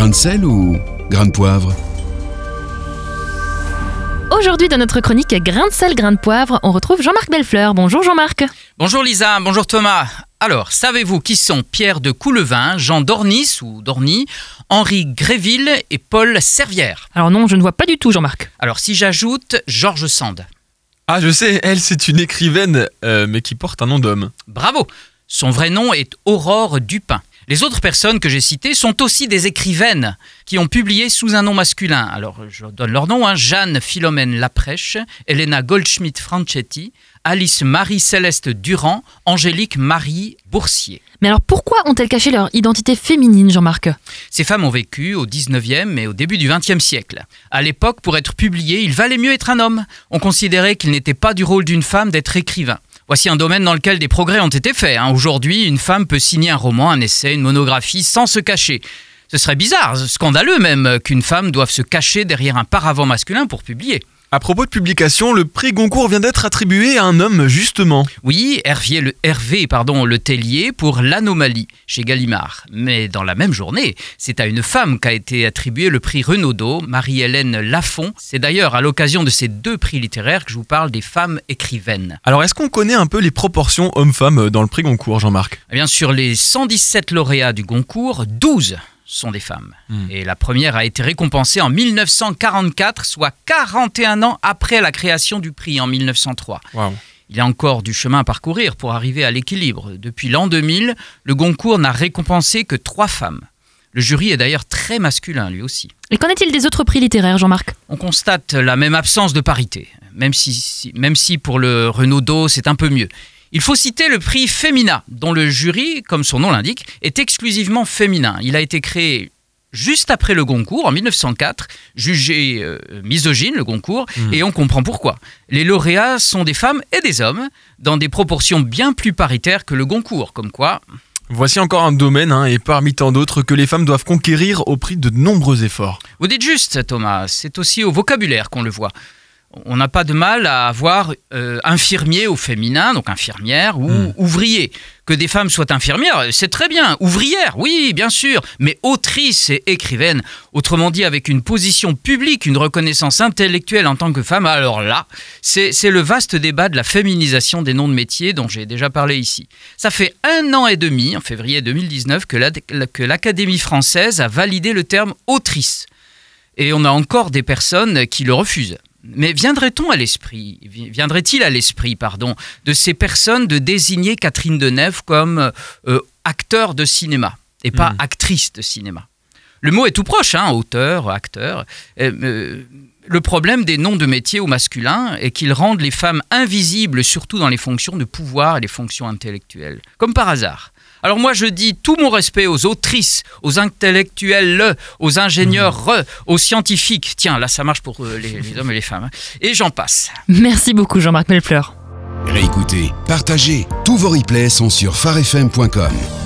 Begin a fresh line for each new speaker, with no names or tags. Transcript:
Grain de sel ou grain de poivre
Aujourd'hui, dans notre chronique Grain de sel, grain de poivre, on retrouve Jean-Marc Bellefleur. Bonjour Jean-Marc.
Bonjour Lisa, bonjour Thomas. Alors, savez-vous qui sont Pierre de Coulevin, Jean Dornis ou Dorny, Henri Gréville et Paul Servière?
Alors non, je ne vois pas du tout Jean-Marc.
Alors, si j'ajoute Georges Sand.
Ah, je sais, elle, c'est une écrivaine, euh, mais qui porte un nom d'homme.
Bravo Son vrai nom est Aurore Dupin. Les autres personnes que j'ai citées sont aussi des écrivaines qui ont publié sous un nom masculin. Alors, je donne leur nom hein. Jeanne Philomène Laprèche, Elena Goldschmidt-Franchetti, Alice Marie-Céleste Durand, Angélique Marie Boursier.
Mais alors pourquoi ont-elles caché leur identité féminine, Jean-Marc?
Ces femmes ont vécu au 19e et au début du 20e siècle. À l'époque, pour être publié, il valait mieux être un homme. On considérait qu'il n'était pas du rôle d'une femme d'être écrivain. Voici un domaine dans lequel des progrès ont été faits. hein. Aujourd'hui, une femme peut signer un roman, un essai, une monographie sans se cacher. Ce serait bizarre, scandaleux même, qu'une femme doive se cacher derrière un paravent masculin pour publier.
À propos de publication, le prix Goncourt vient d'être attribué à un homme, justement.
Oui, Hervé le, Hervé, pardon, le Tellier pour l'anomalie chez Gallimard. Mais dans la même journée, c'est à une femme qu'a été attribué le prix Renaudot, Marie-Hélène Lafont. C'est d'ailleurs à l'occasion de ces deux prix littéraires que je vous parle des femmes écrivaines.
Alors, est-ce qu'on connaît un peu les proportions hommes-femmes dans le prix Goncourt, Jean-Marc?
Eh bien, sur les 117 lauréats du Goncourt, 12 sont des femmes.
Hmm.
Et la première a été récompensée en 1944, soit 41 ans après la création du prix en 1903.
Waouh.
Il y a encore du chemin à parcourir pour arriver à l'équilibre. Depuis l'an 2000, le Goncourt n'a récompensé que trois femmes. Le jury est d'ailleurs très masculin lui aussi.
Et qu'en est-il des autres prix littéraires, Jean-Marc?
On constate la même absence de parité, même si, si- même si pour le Renaudot c'est un peu mieux. Il faut citer le prix Femina, dont le jury, comme son nom l'indique, est exclusivement féminin. Il a été créé juste après le Goncourt, en 1904, jugé euh, misogyne, le Goncourt,
Mm.
et on comprend pourquoi. Les lauréats sont des femmes et des hommes, dans des proportions bien plus paritaires que le Goncourt, comme quoi
Voici encore un domaine, hein, et parmi tant d'autres, que les femmes doivent conquérir au prix de nombreux efforts.
Vous dites juste, Thomas, c'est aussi au vocabulaire qu'on le voit. On n'a pas de mal à avoir euh, infirmier au féminin, donc infirmière, ou
Hmm.
ouvrier. Que des femmes soient infirmières, c'est très bien. Ouvrière, oui, bien sûr, mais autrice et écrivaine. Autrement dit, avec une position publique, une reconnaissance intellectuelle en tant que femme, alors là, c'est le vaste débat de la féminisation des noms de métiers dont j'ai déjà parlé ici. Ça fait un an et demi, en février 2019, que l'Ad- que l'Académie française a validé le terme autrice. Et on a encore des personnes qui le refusent. Mais viendrait-on à l'esprit, vi- viendrait-il à l'esprit, pardon, de ces personnes de désigner Catherine Deneuve comme euh, acteur de cinéma et pas
Mhm.
actrice de cinéma? Le mot est tout proche, hein, auteur, acteur. Euh, euh, le problème des noms de métiers au masculin est qu'ils rendent les femmes invisibles, surtout dans les fonctions de pouvoir et les fonctions intellectuelles, comme par hasard. Alors moi je dis tout mon respect aux autrices, aux intellectuels, aux ingénieurs, aux scientifiques. Tiens, là ça marche pour euh, les, les hommes et les femmes. hein. Et j'en passe.
Merci beaucoup Jean-Marc Bellefleur.
Réécoutez, partagez. Tous vos replays sont sur farfm.com.